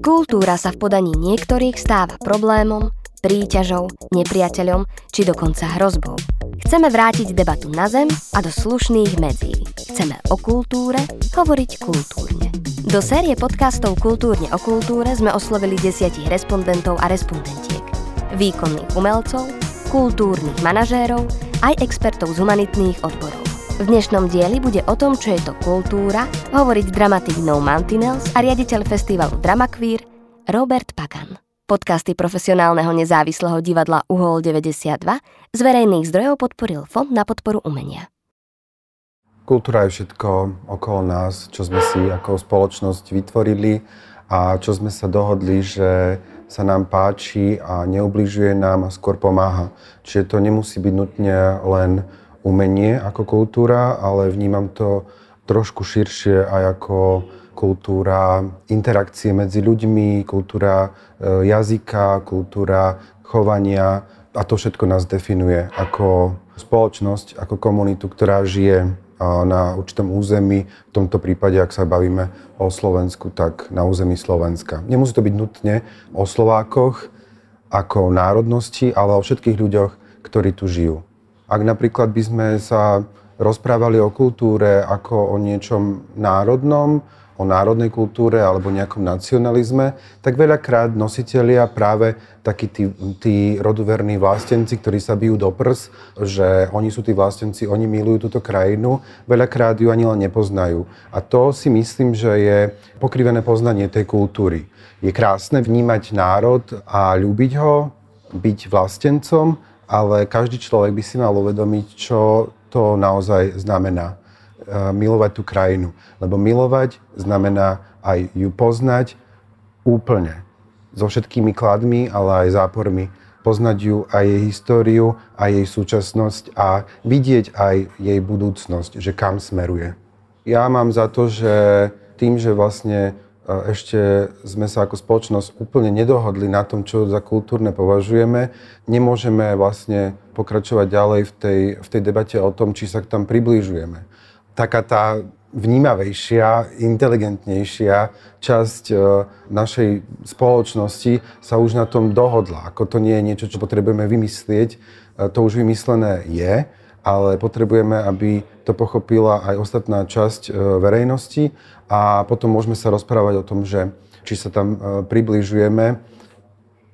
Kultúra sa v podaní niektorých stáva problémom, príťažou, nepriateľom či dokonca hrozbou. Chceme vrátiť debatu na zem a do slušných medzí. Chceme o kultúre hovoriť kultúrne. Do série podcastov Kultúrne o kultúre sme oslovili desiatich respondentov a respondentiek. Výkonných umelcov, kultúrnych manažérov aj expertov z humanitných odborov. V dnešnom dieli bude o tom, čo je to kultúra, hovoriť dramatik No Mantinels a riaditeľ festivalu Dramaqueer Robert Pagan. Podcasty profesionálneho nezávislého divadla Uhol 92 z verejných zdrojov podporil Fond na podporu umenia. Kultúra je všetko okolo nás, čo sme si ako spoločnosť vytvorili a čo sme sa dohodli, že sa nám páči a neubližuje nám a skôr pomáha. Čiže to nemusí byť nutne len umenie ako kultúra, ale vnímam to trošku širšie aj ako kultúra interakcie medzi ľuďmi, kultúra e, jazyka, kultúra chovania a to všetko nás definuje ako spoločnosť, ako komunitu, ktorá žije na určitom území, v tomto prípade, ak sa bavíme o Slovensku, tak na území Slovenska. Nemusí to byť nutne o Slovákoch ako národnosti, ale o všetkých ľuďoch, ktorí tu žijú. Ak napríklad by sme sa rozprávali o kultúre ako o niečom národnom, o národnej kultúre alebo nejakom nacionalizme, tak veľakrát nositelia práve takí tí, tí roduverní vlastenci, ktorí sa bijú do prs, že oni sú tí vlastenci, oni milujú túto krajinu, veľakrát ju ani len nepoznajú. A to si myslím, že je pokrivené poznanie tej kultúry. Je krásne vnímať národ a ľúbiť ho, byť vlastencom, ale každý človek by si mal uvedomiť, čo to naozaj znamená. E, milovať tú krajinu. Lebo milovať znamená aj ju poznať úplne. So všetkými kladmi, ale aj zápormi. Poznať ju aj jej históriu, aj jej súčasnosť a vidieť aj jej budúcnosť, že kam smeruje. Ja mám za to, že tým, že vlastne ešte sme sa ako spoločnosť úplne nedohodli na tom, čo za kultúrne považujeme, nemôžeme vlastne pokračovať ďalej v tej, v tej debate o tom, či sa tam približujeme. Taká tá vnímavejšia, inteligentnejšia časť e, našej spoločnosti sa už na tom dohodla. Ako to nie je niečo, čo potrebujeme vymyslieť, e, to už vymyslené je, ale potrebujeme, aby to pochopila aj ostatná časť e, verejnosti a potom môžeme sa rozprávať o tom, že či sa tam e, približujeme.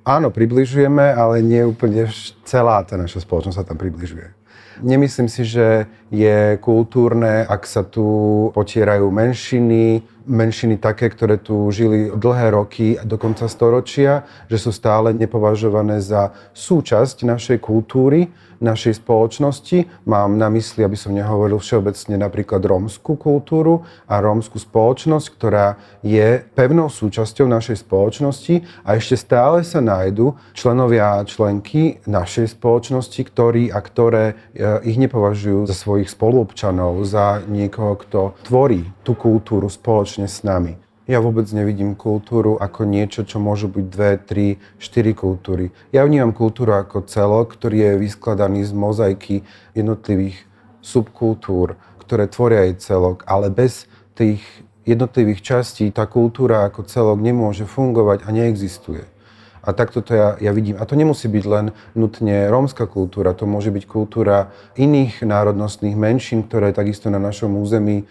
Áno, približujeme, ale nie úplne celá tá naša spoločnosť sa tam približuje. Nemyslím si, že je kultúrne, ak sa tu potierajú menšiny, menšiny také, ktoré tu žili dlhé roky, dokonca storočia, že sú stále nepovažované za súčasť našej kultúry, našej spoločnosti. Mám na mysli, aby som nehovoril všeobecne napríklad rómskú kultúru a rómskú spoločnosť, ktorá je pevnou súčasťou našej spoločnosti a ešte stále sa nájdu členovia a členky našej spoločnosti, ktorí a ktoré e, ich nepovažujú za svojich spoluobčanov, za niekoho, kto tvorí tú kultúru spoločne s nami. Ja vôbec nevidím kultúru ako niečo, čo môžu byť dve, tri, štyri kultúry. Ja vnímam kultúru ako celok, ktorý je vyskladaný z mozaiky jednotlivých subkultúr, ktoré tvoria aj celok, ale bez tých jednotlivých častí tá kultúra ako celok nemôže fungovať a neexistuje. A takto to ja, ja vidím. A to nemusí byť len nutne rómska kultúra, to môže byť kultúra iných národnostných menšín, ktoré takisto na našom území e,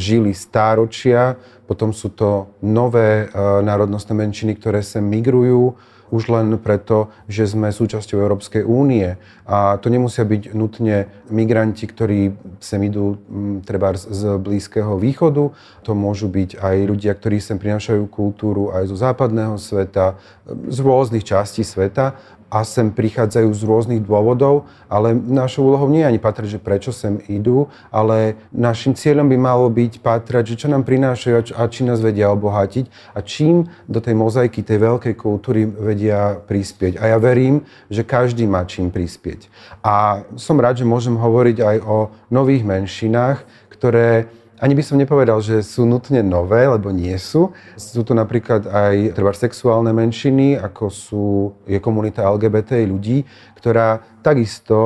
žili stáročia. Potom sú to nové e, národnostné menšiny, ktoré sa migrujú už len preto, že sme súčasťou Európskej únie. A to nemusia byť nutne migranti, ktorí sem idú treba z Blízkeho východu. To môžu byť aj ľudia, ktorí sem prinášajú kultúru aj zo západného sveta, z rôznych častí sveta a sem prichádzajú z rôznych dôvodov, ale našou úlohou nie je ani patrať, že prečo sem idú, ale našim cieľom by malo byť patrať, že čo nám prinášajú a či nás vedia obohatiť a čím do tej mozaiky, tej veľkej kultúry vedia prispieť. A ja verím, že každý má čím prispieť. A som rád, že môžem hovoriť aj o nových menšinách, ktoré ani by som nepovedal, že sú nutne nové, lebo nie sú. Sú to napríklad aj treba sexuálne menšiny, ako sú, je komunita LGBT ľudí, ktorá takisto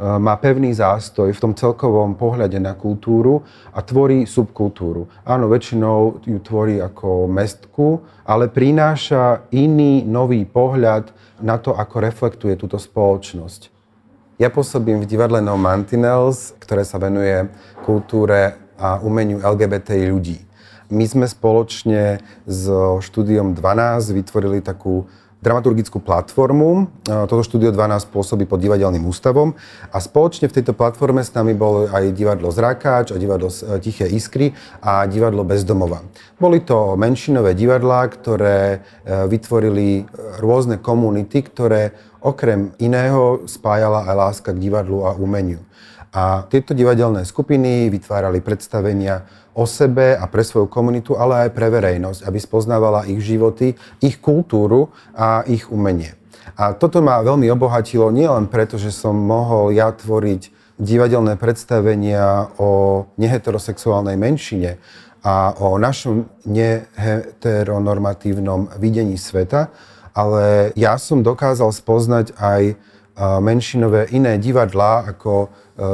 e, má pevný zástoj v tom celkovom pohľade na kultúru a tvorí subkultúru. Áno, väčšinou ju tvorí ako mestku, ale prináša iný, nový pohľad na to, ako reflektuje túto spoločnosť. Ja pôsobím v divadle No Mantinels, ktoré sa venuje kultúre a umeniu LGBT ľudí. My sme spoločne so štúdiom 12 vytvorili takú dramaturgickú platformu. Toto štúdio 12 pôsobí pod divadelným ústavom a spoločne v tejto platforme s nami bolo aj divadlo Zrakáč a divadlo Tiché iskry a divadlo Bezdomova. Boli to menšinové divadlá, ktoré e, vytvorili rôzne komunity, ktoré okrem iného spájala aj láska k divadlu a umeniu. A tieto divadelné skupiny vytvárali predstavenia o sebe a pre svoju komunitu, ale aj pre verejnosť, aby spoznávala ich životy, ich kultúru a ich umenie. A toto ma veľmi obohatilo nielen preto, že som mohol ja tvoriť divadelné predstavenia o neheterosexuálnej menšine a o našom neheteronormatívnom videní sveta, ale ja som dokázal spoznať aj menšinové iné divadlá, ako e,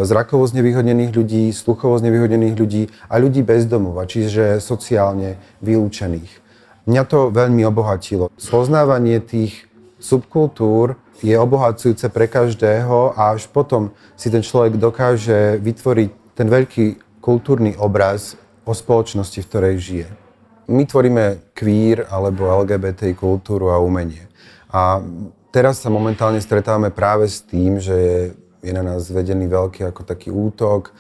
zrakovo znevýhodnených ľudí, sluchovo znevýhodnených ľudí a ľudí bez domova, čiže sociálne vylúčených. Mňa to veľmi obohatilo. Spoznávanie tých subkultúr je obohacujúce pre každého a až potom si ten človek dokáže vytvoriť ten veľký kultúrny obraz o spoločnosti, v ktorej žije. My tvoríme queer alebo LGBT kultúru a umenie. A teraz sa momentálne stretávame práve s tým, že je, je na nás vedený veľký ako taký útok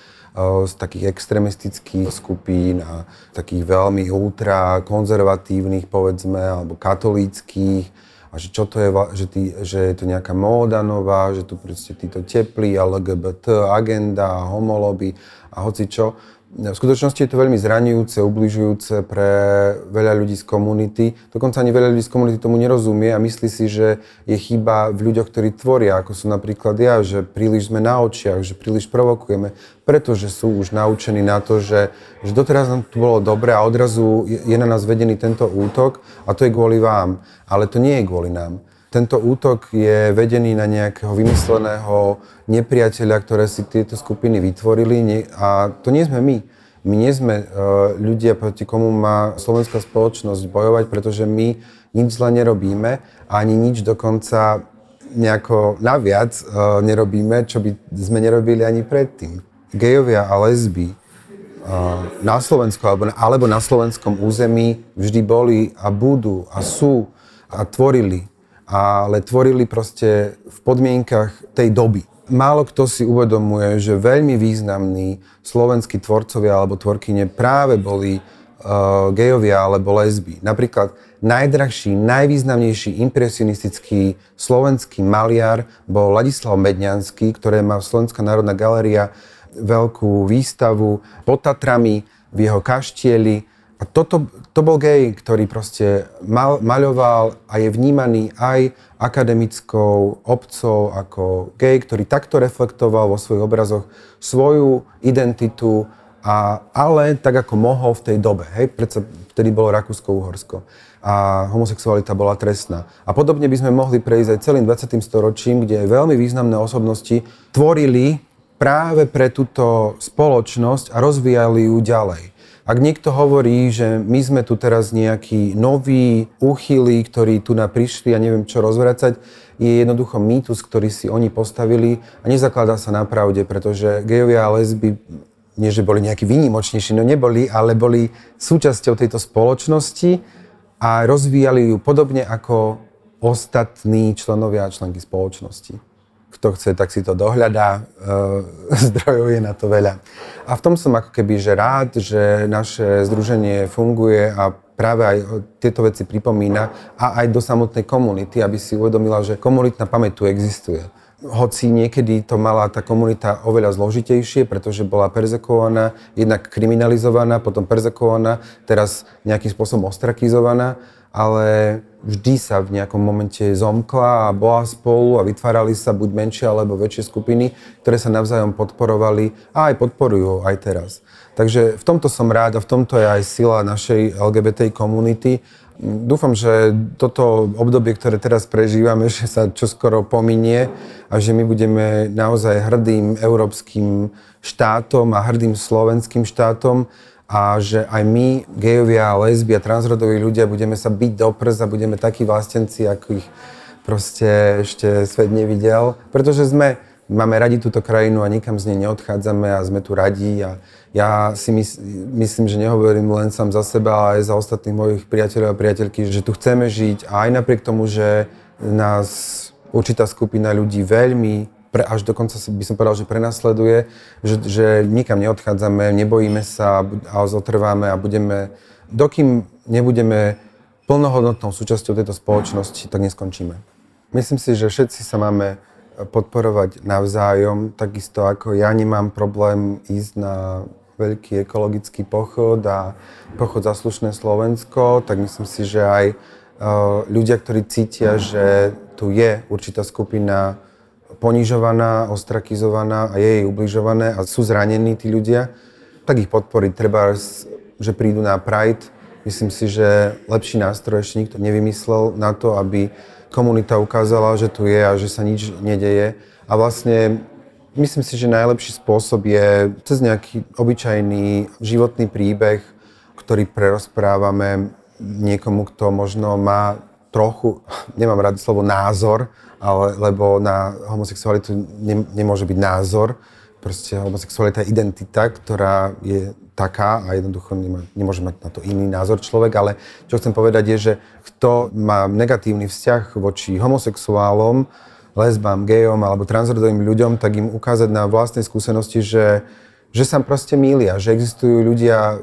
z takých extremistických skupín a takých veľmi ultra konzervatívnych, povedzme, alebo katolíckých, a že čo to je, že, tý, že je to nejaká móda nová, že tu proste títo teplí LGBT agenda, homoloby a hoci čo. V skutočnosti je to veľmi zraňujúce, ubližujúce pre veľa ľudí z komunity. Dokonca ani veľa ľudí z komunity tomu nerozumie a myslí si, že je chyba v ľuďoch, ktorí tvoria, ako sú napríklad ja, že príliš sme na očiach, že príliš provokujeme, pretože sú už naučení na to, že, že doteraz nám tu bolo dobre a odrazu je na nás vedený tento útok a to je kvôli vám. Ale to nie je kvôli nám tento útok je vedený na nejakého vymysleného nepriateľa, ktoré si tieto skupiny vytvorili a to nie sme my. My nie sme uh, ľudia, proti komu má slovenská spoločnosť bojovať, pretože my nič zle nerobíme a ani nič dokonca nejako naviac uh, nerobíme, čo by sme nerobili ani predtým. Gejovia a lesby uh, na Slovensku alebo na, alebo na slovenskom území vždy boli a budú a sú a tvorili ale tvorili proste v podmienkach tej doby. Málo kto si uvedomuje, že veľmi významní slovenskí tvorcovia alebo tvorkyne práve boli uh, gejovia alebo lesby. Napríklad najdrahší, najvýznamnejší impresionistický slovenský maliar bol Ladislav Medňanský, ktoré má Slovenská národná galéria veľkú výstavu pod Tatrami v jeho kaštieli a toto, to bol gej, ktorý proste mal, maľoval a je vnímaný aj akademickou obcov ako gej, ktorý takto reflektoval vo svojich obrazoch svoju identitu, a, ale tak ako mohol v tej dobe. Hej, predsa vtedy bolo Rakúsko-Uhorsko a homosexualita bola trestná. A podobne by sme mohli prejsť aj celým 20. storočím, kde veľmi významné osobnosti tvorili práve pre túto spoločnosť a rozvíjali ju ďalej. Ak niekto hovorí, že my sme tu teraz nejakí noví úchyli, ktorí tu na prišli a neviem čo rozvracať, je jednoducho mýtus, ktorý si oni postavili a nezakladá sa na pravde, pretože gejovia a lesby nie, že boli nejakí výnimočnejší, no neboli, ale boli súčasťou tejto spoločnosti a rozvíjali ju podobne ako ostatní členovia a členky spoločnosti kto chce, tak si to dohľadá, e, zdrojov je na to veľa. A v tom som ako keby že rád, že naše združenie funguje a práve aj tieto veci pripomína a aj do samotnej komunity, aby si uvedomila, že komunitná pamäť tu existuje. Hoci niekedy to mala tá komunita oveľa zložitejšie, pretože bola perzekovaná, jednak kriminalizovaná, potom perzekovaná, teraz nejakým spôsobom ostrakizovaná, ale vždy sa v nejakom momente zomkla a bola spolu a vytvárali sa buď menšie alebo väčšie skupiny, ktoré sa navzájom podporovali a aj podporujú aj teraz. Takže v tomto som rád a v tomto je aj sila našej LGBT komunity. Dúfam, že toto obdobie, ktoré teraz prežívame, že sa čoskoro pominie a že my budeme naozaj hrdým európskym štátom a hrdým slovenským štátom a že aj my, gejovia, lesby a transrodoví ľudia, budeme sa byť do a budeme takí vlastenci, ako ich proste ešte svet nevidel. Pretože sme, máme radi túto krajinu a nikam z nej neodchádzame a sme tu radi a ja si mys- myslím, že nehovorím len sám za seba, ale aj za ostatných mojich priateľov a priateľky, že tu chceme žiť a aj napriek tomu, že nás určitá skupina ľudí veľmi pre, až dokonca by som povedal, že prenasleduje, že, že nikam neodchádzame, nebojíme sa a zotrváme a budeme, dokým nebudeme plnohodnotnou súčasťou tejto spoločnosti, tak neskončíme. Myslím si, že všetci sa máme podporovať navzájom, takisto ako ja nemám problém ísť na veľký ekologický pochod a pochod za slušné Slovensko, tak myslím si, že aj uh, ľudia, ktorí cítia, že tu je určitá skupina ponižovaná, ostrakizovaná a je jej ubližované a sú zranení tí ľudia, tak ich podporiť. Treba, že prídu na Pride. Myslím si, že lepší nástroj ešte nikto nevymyslel na to, aby komunita ukázala, že tu je a že sa nič nedeje. A vlastne myslím si, že najlepší spôsob je cez nejaký obyčajný životný príbeh, ktorý prerozprávame niekomu, kto možno má trochu, nemám rád slovo názor, ale, lebo na homosexualitu ne, nemôže byť názor. Proste homosexualita je identita, ktorá je taká a jednoducho nemá, nemôže mať na to iný názor človek, ale čo chcem povedať je, že kto má negatívny vzťah voči homosexuálom, lesbám, gejom alebo transrodovým ľuďom, tak im ukázať na vlastnej skúsenosti, že, že sa proste mília, že existujú ľudia,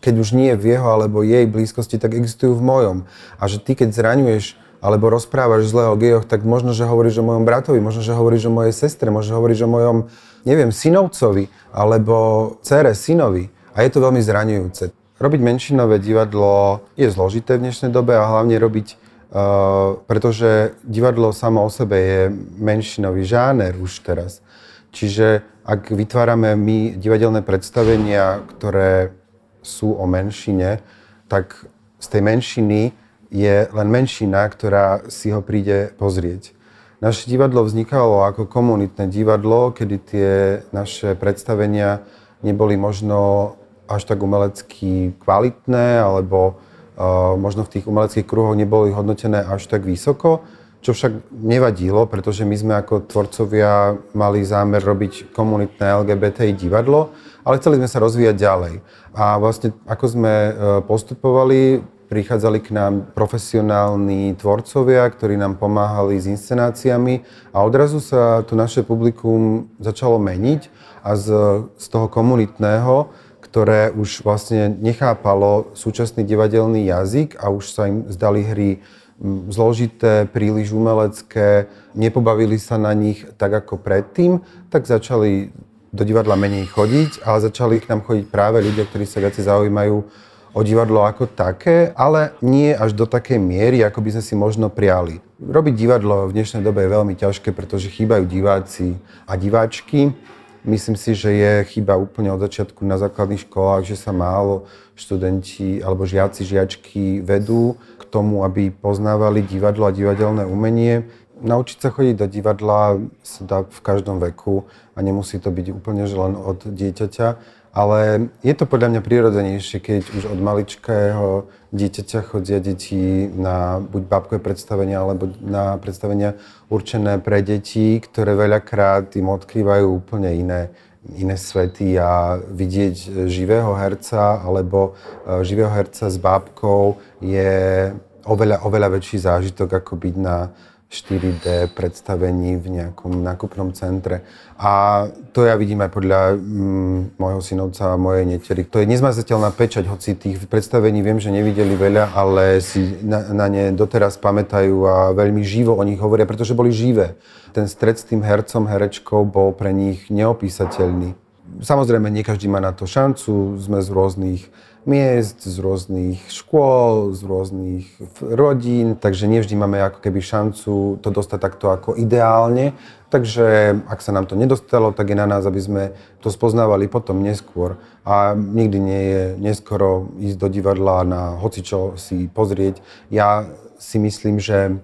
keď už nie v jeho alebo jej blízkosti, tak existujú v mojom. A že ty, keď zraňuješ alebo rozprávaš zle o gejoch, tak možno, že hovoríš o mojom bratovi, možno, že hovoríš o mojej sestre, možno, hovoríš o mojom, neviem, synovcovi, alebo cere, synovi. A je to veľmi zraňujúce. Robiť menšinové divadlo je zložité v dnešnej dobe a hlavne robiť, uh, pretože divadlo samo o sebe je menšinový žáner už teraz. Čiže ak vytvárame my divadelné predstavenia, ktoré sú o menšine, tak z tej menšiny je len menšina, ktorá si ho príde pozrieť. Naše divadlo vznikalo ako komunitné divadlo, kedy tie naše predstavenia neboli možno až tak umelecky kvalitné, alebo uh, možno v tých umeleckých kruhoch neboli hodnotené až tak vysoko, čo však nevadilo, pretože my sme ako tvorcovia mali zámer robiť komunitné LGBTI divadlo, ale chceli sme sa rozvíjať ďalej. A vlastne ako sme uh, postupovali, prichádzali k nám profesionálni tvorcovia, ktorí nám pomáhali s inscenáciami a odrazu sa to naše publikum začalo meniť a z, z toho komunitného, ktoré už vlastne nechápalo súčasný divadelný jazyk a už sa im zdali hry zložité, príliš umelecké, nepobavili sa na nich tak ako predtým, tak začali do divadla menej chodiť, ale začali k nám chodiť práve ľudia, ktorí sa viacej zaujímajú o divadlo ako také, ale nie až do takej miery, ako by sme si možno priali. Robiť divadlo v dnešnej dobe je veľmi ťažké, pretože chýbajú diváci a diváčky. Myslím si, že je chyba úplne od začiatku na základných školách, že sa málo študenti alebo žiaci, žiačky vedú k tomu, aby poznávali divadlo a divadelné umenie. Naučiť sa chodiť do divadla sa dá v každom veku a nemusí to byť úplne že len od dieťaťa ale je to podľa mňa prirodzenejšie, keď už od maličkého dieťaťa chodia deti na buď babkové predstavenia, alebo na predstavenia určené pre deti, ktoré veľakrát im odkrývajú úplne iné, iné svety a vidieť živého herca alebo e, živého herca s bábkou je oveľa, oveľa väčší zážitok, ako byť na 4D predstavení v nejakom nákupnom centre. A to ja vidím aj podľa mm, môjho synovca a mojej netery. To je nezmazateľná pečať, hoci tých predstavení viem, že nevideli veľa, ale si na, na ne doteraz pamätajú a veľmi živo o nich hovoria, pretože boli živé. Ten stred s tým hercom, herečkou bol pre nich neopísateľný. Samozrejme, nie každý má na to šancu, sme z rôznych miest, z rôznych škôl, z rôznych rodín, takže nevždy máme ako keby šancu to dostať takto ako ideálne. Takže ak sa nám to nedostalo, tak je na nás, aby sme to spoznávali potom neskôr. A nikdy nie je neskoro ísť do divadla na hocičo si pozrieť. Ja si myslím, že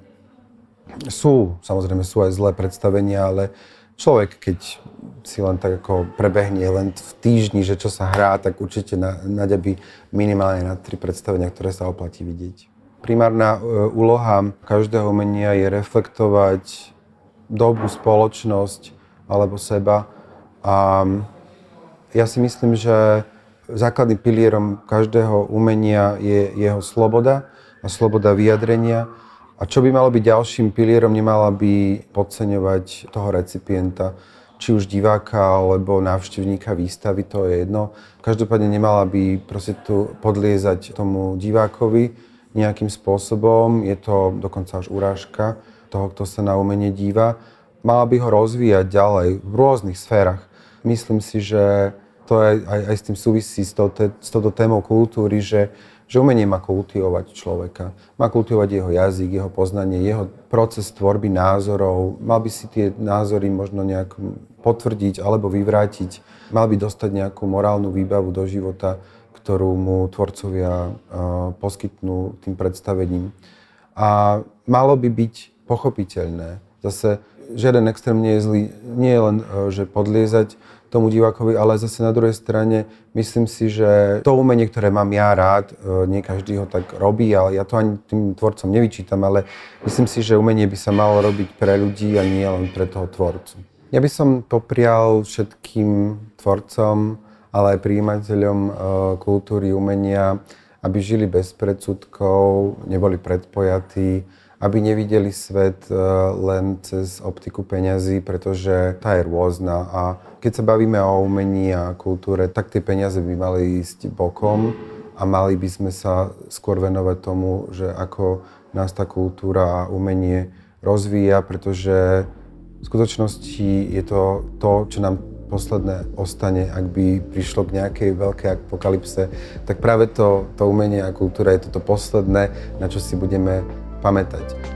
sú, samozrejme sú aj zlé predstavenia, ale človek, keď si len tak ako prebehne len v týždni, že čo sa hrá, tak určite nájde by minimálne na tri predstavenia, ktoré sa oplatí vidieť. Primárna e, úloha každého umenia je reflektovať dobu, spoločnosť alebo seba. A ja si myslím, že základným pilierom každého umenia je jeho sloboda a sloboda vyjadrenia a čo by malo byť ďalším pilierom, nemala by podceňovať toho recipienta, či už diváka alebo návštevníka výstavy, to je jedno. Každopádne nemala by proste tu podliezať tomu divákovi nejakým spôsobom, je to dokonca až urážka toho, kto sa na umenie díva. Mala by ho rozvíjať ďalej v rôznych sférach. Myslím si, že to aj, aj, aj s tým súvisí s, s touto témou kultúry, že že umenie má kultivovať človeka. Má kultivovať jeho jazyk, jeho poznanie, jeho proces tvorby názorov. Mal by si tie názory možno nejak potvrdiť alebo vyvrátiť. Mal by dostať nejakú morálnu výbavu do života, ktorú mu tvorcovia poskytnú tým predstavením. A malo by byť pochopiteľné. Zase žiaden extrém nie je zlý. Nie je len, uh, že podliezať tomu divákovi, ale zase na druhej strane myslím si, že to umenie, ktoré mám ja rád, e, nie každý ho tak robí, ale ja to ani tým tvorcom nevyčítam, ale myslím si, že umenie by sa malo robiť pre ľudí a nie len pre toho tvorcu. Ja by som poprial všetkým tvorcom, ale aj príjimateľom e, kultúry, umenia, aby žili bez predsudkov, neboli predpojatí, aby nevideli svet e, len cez optiku peňazí, pretože tá je rôzna a keď sa bavíme o umení a kultúre, tak tie peniaze by mali ísť bokom a mali by sme sa skôr venovať tomu, že ako nás tá kultúra a umenie rozvíja, pretože v skutočnosti je to to, čo nám posledné ostane, ak by prišlo k nejakej veľkej apokalypse, tak práve to, to umenie a kultúra je toto posledné, na čo si budeme pamätať.